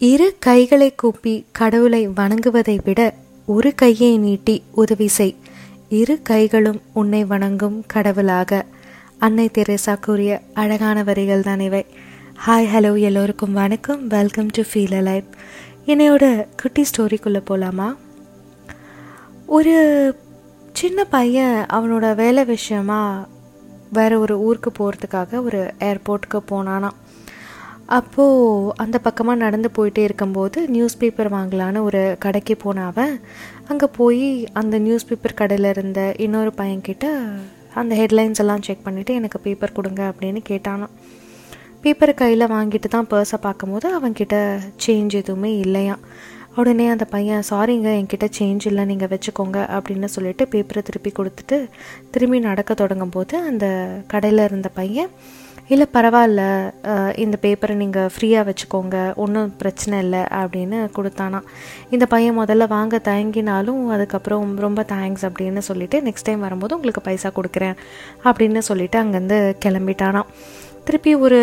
இரு கைகளை கூப்பி கடவுளை வணங்குவதை விட ஒரு கையை நீட்டி உதவி செய். இரு கைகளும் உன்னை வணங்கும் கடவுளாக. அன்னை தெரேசா கூறிய அழகான வரிகள் தான் இவை. ஹாய் ஹலோ எல்லோருக்கும் வணக்கம். வெல்கம் டு ஃபீல் லைஃப் என்னையோட குட்டி ஸ்டோரிக்குள்ளே போகலாமா ஒரு சின்ன பையன் அவனோட வேலை விஷயமா வேற ஒரு ஊருக்கு போகிறதுக்காக ஒரு ஏர்போர்ட்டுக்கு போனானா அப்போது அந்த பக்கமாக நடந்து போயிட்டே இருக்கும்போது நியூஸ் பேப்பர் வாங்கலான்னு ஒரு கடைக்கு போனாவன் அங்கே போய் அந்த நியூஸ் பேப்பர் கடையில் இருந்த இன்னொரு பையன்கிட்ட அந்த ஹெட்லைன்ஸ் எல்லாம் செக் பண்ணிவிட்டு எனக்கு பேப்பர் கொடுங்க அப்படின்னு கேட்டானான் பேப்பர் கையில் வாங்கிட்டு தான் பர்ஸை பார்க்கும்போது அவன்கிட்ட சேஞ்ச் எதுவுமே இல்லையா உடனே அந்த பையன் சாரிங்க என்கிட்ட சேஞ்ச் இல்லை நீங்கள் வச்சுக்கோங்க அப்படின்னு சொல்லிட்டு பேப்பரை திருப்பி கொடுத்துட்டு திரும்பி நடக்க தொடங்கும் போது அந்த கடையில் இருந்த பையன் இல்லை பரவாயில்ல. இந்த பேப்பரை நீங்கள் ஃப்ரீயாக வச்சுக்கோங்க. ஒன்றும் பிரச்சனை இல்லை அப்படின்னு கொடுத்தானா. இந்த பையன் முதல்ல வாங்க தயங்கினாலும் அதுக்கப்புறம் ரொம்ப தேங்க்ஸ் அப்படின்னு சொல்லிவிட்டு நெக்ஸ்ட் டைம் வரும்போது உங்களுக்கு பைசா கொடுக்குறேன் அப்படின்னு சொல்லிவிட்டு அங்கேருந்து கிளம்பிட்டானா. திருப்பி ஒரு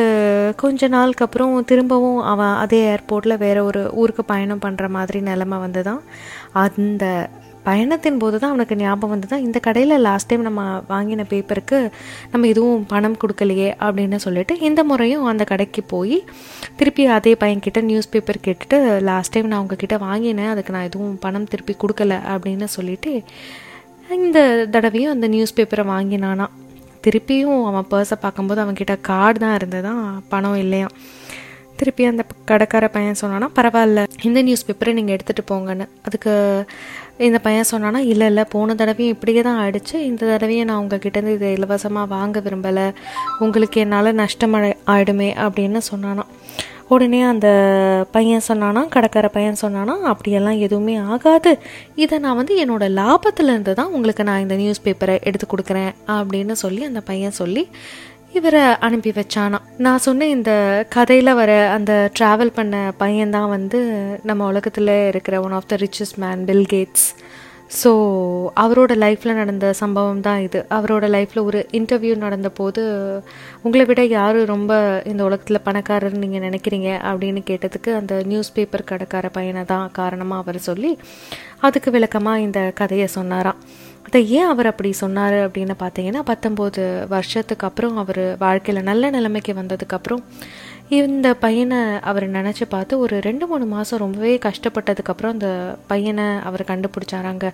கொஞ்ச நாளுக்கு அப்புறம் திரும்பவும் அவன் அதே ஏர்போர்ட்டில் வேறு ஒரு ஊருக்கு பயணம் பண்ணுற மாதிரி நிலமை வந்து தான் அந்த பயணத்தின் போது தான் அவனுக்கு ஞாபகம் வந்து தான் இந்த கடையில் லாஸ்ட் டைம் நம்ம வாங்கின பேப்பருக்கு நம்ம எதுவும் பணம் கொடுக்கலையே அப்படின்னு சொல்லிட்டு இந்த முறையும் அந்த கடைக்கு போய் திருப்பி அதே பையன்கிட்ட நியூஸ் பேப்பர் கேட்டுட்டு லாஸ்ட் டைம் நான் உங்ககிட்ட வாங்கினேன் அதுக்கு நான் எதுவும் பணம் திருப்பி கொடுக்கல அப்படின்னு சொல்லிட்டு இந்த தடவையும் அந்த நியூஸ் பேப்பரை வாங்கினானா திருப்பியும் அவன் பர்ஸை பார்க்கும்போது அவன்கிட்ட கார்டு தான் இருந்ததான் பணம் இல்லையாம். திருப்பி அந்த கடைக்கார பையன் சொன்னான்னா பரவாயில்ல இந்த நியூஸ் பேப்பரை நீங்கள் எடுத்துகிட்டு போங்கன்னு. அதுக்கு இந்த பையன் சொன்னான்னா இல்லை இல்லை போன தடவையும் இப்படியே தான் ஆயிடுச்சு. இந்த தடவையும் நான் உங்ககிட்டேருந்து இதை இலவசமாக வாங்க விரும்பலை. உங்களுக்கு என்னால் நஷ்டம் ஆயிடுமே அப்படின்னு சொன்னானா. உடனே அந்த பையன் சொன்னானா கடைக்கார பையன் சொன்னானா அப்படியெல்லாம் எதுவுமே ஆகாது. இதை நான் வந்து என்னோடய லாபத்துல இருந்து தான் உங்களுக்கு நான் இந்த நியூஸ் பேப்பரை எடுத்து கொடுக்குறேன் அப்படின்னு சொல்லி அந்த பையன் சொல்லி இவரை அனுப்பி வச்சானா. நான் சொன்ன இந்த கதையில் வர அந்த ட்ராவல் பண்ண பையன்தான் வந்து நம்ம உலகத்தில் இருக்கிற one of the richest man Bill Gates so அவரோட லைஃப்பில் நடந்த சம்பவம் தான் இது. அவரோட லைஃப்பில் ஒரு இன்டர்வியூ நடந்த போது உங்களை விட யார் ரொம்ப இந்த உலகத்தில் பணக்காரர்னு நீங்கள் நினைக்கிறீங்க? அப்படின்னு கேட்டதுக்கு அந்த நியூஸ் பேப்பர் கடைக்கார பையனை தான் காரணமாக அவர் சொல்லி அதுக்கு விளக்கமாக இந்த கதையை சொன்னாராம். அதை ஏன் அவர் அப்படி சொன்னார் அப்படின்னு பார்த்தீங்கன்னா பத்தொம்போது வருஷத்துக்கு அப்புறம் அவர் வாழ்க்கையில் நல்ல நிலைமைக்கு வந்ததுக்கப்புறம் இந்த பையனை அவர் நினச்சி பார்த்து ஒரு ரெண்டு மூணு மாதம் ரொம்பவே கஷ்டப்பட்டதுக்கப்புறம் அந்த பையனை அவர் கண்டுபிடிச்சாராங்க.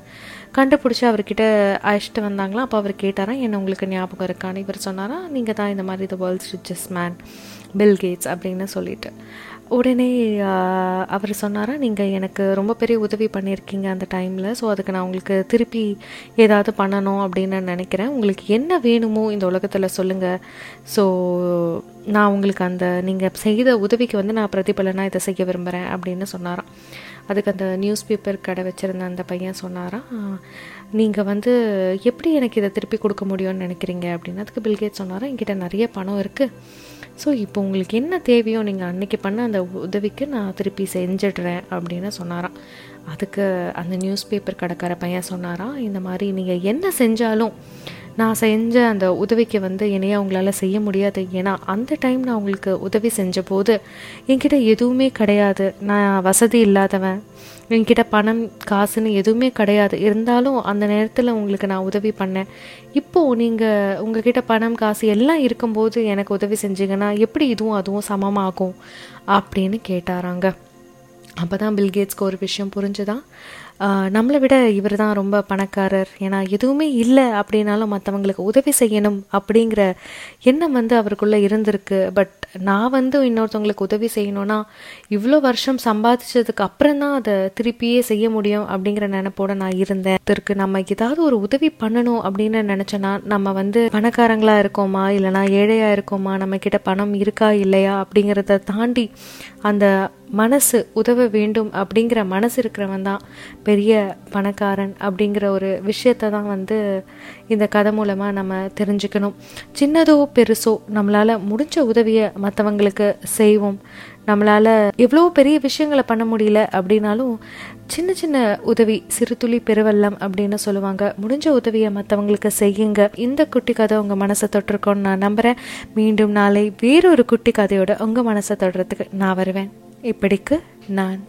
கண்டுபிடிச்சி அவர்கிட்ட அழைச்சிட்டு வந்தாங்களா? அப்போ அவர் கேட்டாராம் என்ன உங்களுக்கு ஞாபகம் இருக்கான்னு? இவர் சொன்னாரா நீங்கள் தான் இந்த மாதிரி the world's riches man Bill Gates அப்படின்னு சொல்லிட்டு. உடனே அவர் சொன்னாரா நீங்கள் எனக்கு ரொம்ப பெரிய உதவி பண்ணியிருக்கீங்க அந்த டைமில் ஸோ அதுக்கு நான் உங்களுக்கு திருப்பி ஏதாவது பண்ணணும் அப்படின்னு நினைக்கிறேன். உங்களுக்கு என்ன வேணுமோ இந்த உலகத்தில் சொல்லுங்கள் ஸோ நான் உங்களுக்கு அந்த நீங்கள் செய்த உதவிக்கு வந்து நான் பிரதிபலனாக இதை செய்ய விரும்புகிறேன் அப்படின்னு சொன்னாராம். அதுக்கு அந்த நியூஸ் பேப்பர் கடை வச்சுருந்த அந்த பையன் சொன்னாராம் நீங்கள் வந்து எப்படி எனக்கு இதை திருப்பி கொடுக்க முடியும்னு நினைக்கிறீங்க? அப்படின்னு. அதுக்கு பில்கேட் சொன்னாராம் என்கிட்ட நிறைய பணம் இருக்குது ஸோ இப்போ உங்களுக்கு என்ன தேவையோ நீங்கள் அன்றைக்கி பண்ண அந்த உதவிக்கு நான் திருப்பி செஞ்சிடுறேன் அப்படின்னு சொன்னாராம். அதுக்கு அந்த நியூஸ் பேப்பர் கடைக்கார பையன் சொன்னாராம் இந்த மாதிரி நீங்கள் என்ன செஞ்சாலும் நான் செஞ்ச அந்த உதவிக்கு வந்து என்னைய அவங்களால செய்ய முடியாது. ஏன்னா அந்த டைம் நான் உங்களுக்கு உதவி செஞ்ச போது என்கிட்ட எதுவுமே கிடையாது. நான் வசதி இல்லாதவன். என்கிட்ட பணம் காசுன்னு எதுவுமே கிடையாது. இருந்தாலும் அந்த நேரத்தில் உங்களுக்கு நான் உதவி பண்ணேன். இப்போது நீங்கள் உங்ககிட்ட பணம் காசு எல்லாம் இருக்கும்போது எனக்கு உதவி செஞ்சீங்கன்னா எப்படி இதுவும் அதுவும் சமமாகும்? அப்படின்னு கேட்டாராங்க. அப்போ தான் பில்கேட்ஸ்க்கு ஒரு விஷயம் புரிஞ்சுதான் நம்மளை விட இவர் தான் ரொம்ப பணக்காரர். ஏன்னா எதுவுமே இல்லை அப்படின்னாலும் மற்றவங்களுக்கு உதவி செய்யணும் அப்படிங்கிற எண்ணம் வந்து அவருக்குள்ளே இருந்திருக்கு. பட் நான் வந்து இன்னொருத்தவங்களுக்கு உதவி செய்யணும்னா இவ்வளோ வருஷம் சம்பாதிச்சதுக்கு அப்புறம் தான் அதை திருப்பியே செய்ய முடியும் அப்படிங்கிற நினைப்போட நான் இருந்தேன். இதற்கு நம்ம ஏதாவது ஒரு உதவி பண்ணணும் அப்படின்னு நினச்சோன்னா நம்ம வந்து பணக்காரங்களாக இருக்கோமா? இல்லைனா ஏழையாக இருக்கோமா? நம்ம கிட்ட பணம் இருக்கா? இல்லையா? அப்படிங்கிறத தாண்டி அந்த மனசு உதவ வேண்டும் அப்படிங்கிற மனசு இருக்கிறவன் தான் பெரிய பணக்காரன் அப்படிங்கிற ஒரு விஷயத்தை தான் வந்து இந்த கதை மூலமாக நம்ம தெரிஞ்சுக்கணும். சின்னதோ பெருசோ நம்மளால் முடிஞ்ச உதவியை மற்றவங்களுக்கு செய்வோம். நம்மளால் எவ்வளோ பெரிய விஷயங்களை பண்ண முடியல அப்படின்னாலும் சின்ன சின்ன உதவி சிறு துளி பெருவெல்லம் அப்படின்னு சொல்லுவாங்க. முடிஞ்ச உதவியை மற்றவங்களுக்கு செய்யுங்க. இந்த குட்டி கதை உங்கள் மனசை தொட்டிருக்கோன்னு நான் நம்புகிறேன் மீண்டும் நாளை வேறொரு குட்டி கதையோட உங்கள் மனசை தொடுறதுக்கு நான் வருவேன். இப்படிக்கு நான்